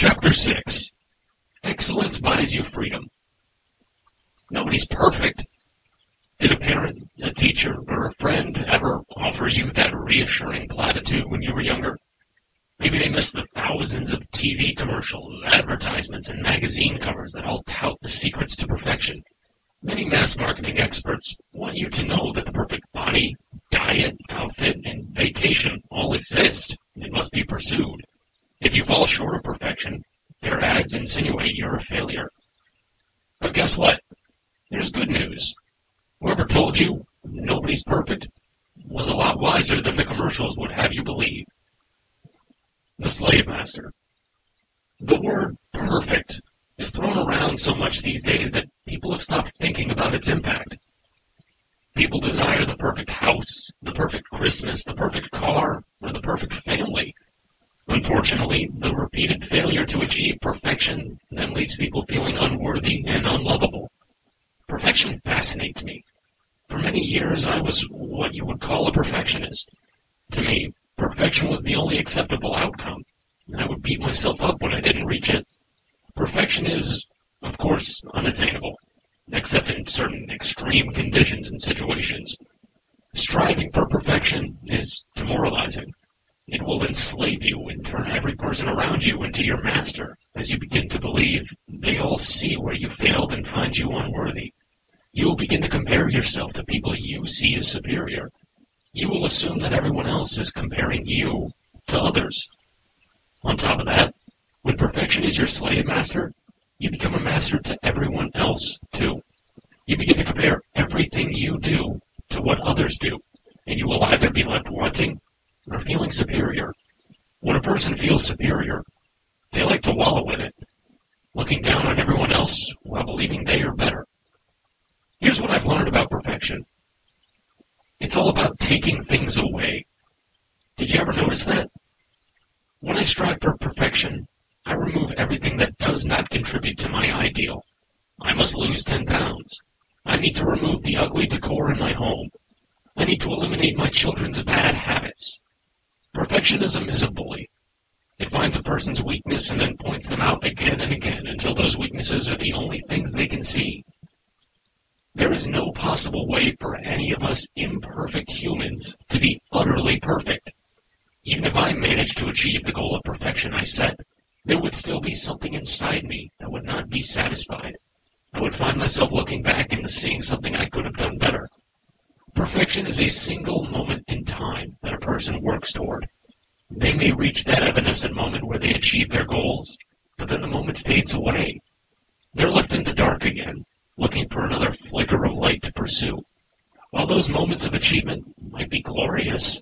Chapter 6 Excellence Buys You Freedom. Nobody's perfect. Did a parent, a teacher, or a friend ever offer you that reassuring platitude when you were younger? Maybe they missed the thousands of TV commercials, advertisements, and magazine covers that all tout the secrets to perfection. Many mass marketing experts want you to know that the perfect body, diet, outfit, and vacation all exist and must be pursued. If you fall short of perfection, their ads insinuate you're a failure. But guess what? There's good news. Whoever told you nobody's perfect was a lot wiser than the commercials would have you believe. The Slave Master. The word perfect is thrown around so much these days that people have stopped thinking about its impact. People desire the perfect house, the perfect Christmas, the perfect car, or the perfect family. Unfortunately, the repeated failure to achieve perfection then leaves people feeling unworthy and unlovable. Perfection fascinates me. For many years, I was what you would call a perfectionist. To me, Perfection was the only acceptable outcome. I would beat myself up when I didn't reach it. Perfection is, of course, unattainable, except in certain extreme conditions and situations. Striving for perfection is demoralizing. It will enslave you and turn every person around you into your master as you begin to believe they all see where you failed and find you unworthy. You will begin to compare yourself to people you see as superior you will assume that everyone else is comparing you to others. On top of that, when perfection is your slave master, you become a master to everyone else too. You begin to compare everything you do to what others do, and you will either be left wanting or feeling superior. When a person feels superior, they like to wallow in it, looking down on everyone else while believing they are better. Here's what I've learned about perfection. It's all about taking things away. Did you ever notice that? When I strive for perfection, I remove everything that does not contribute to my ideal. I must lose 10 pounds. I need to remove the ugly decor in my home. I need to eliminate my children's bad habits. Perfectionism is a bully. It finds a person's weakness and then points them out again and again until those weaknesses are the only things they can see. There is no possible way for any of us imperfect humans to be utterly perfect. Even if I managed to achieve the goal of perfection I set, there would still be something inside me that would not be satisfied. I would find myself looking back and seeing something I could have done better. Perfection is a single moment time that a person works toward. They may reach that evanescent moment where they achieve their goals, but then the moment fades away. They're left in the dark again, looking for another flicker of light to pursue. While those moments of achievement might be glorious,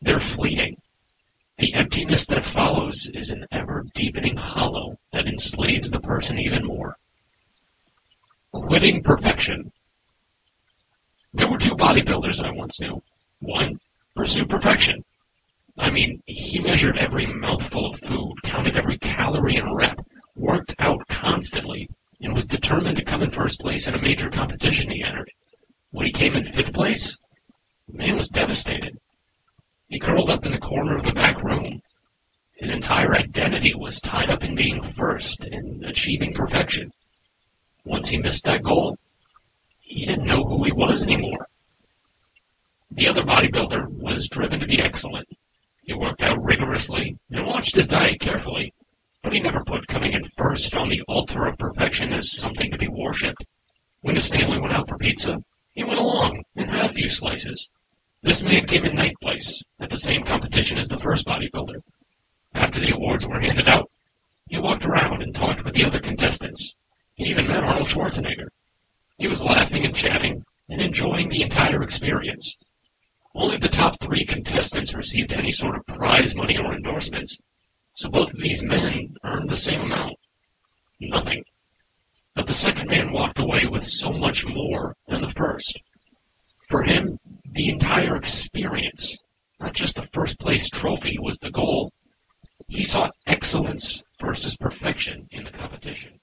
they're fleeting. The emptiness that follows is an ever deepening hollow that enslaves the person even more. Quitting perfection. There were two bodybuilders I once knew. One pursued perfection. I mean, he measured every mouthful of food, counted every calorie and rep, worked out constantly, and was determined to come in first place in a major competition he entered. When he came in fifth place, the man was devastated. He curled up in the corner of the back room. His entire identity was tied up in being first and achieving perfection. Once he missed that goal, he didn't know who he was anymore. The other bodybuilder was driven to be excellent. He worked out rigorously and watched his diet carefully. But he never put coming in first on the altar of perfection as something to be worshipped. When his family went out for pizza, he went along and had a few slices. This man came in ninth place at the same competition as the first bodybuilder. After the awards were handed out, he walked around and talked with the other contestants. He even met Arnold Schwarzenegger. He was laughing and chatting and enjoying the entire experience. Only the top three contestants received any sort of prize money or endorsements, so both of these men earned the same amount. Nothing. But the second man walked away with so much more than the first. For him, the entire experience, not just the first place trophy, was the goal. He sought excellence versus perfection in the competition.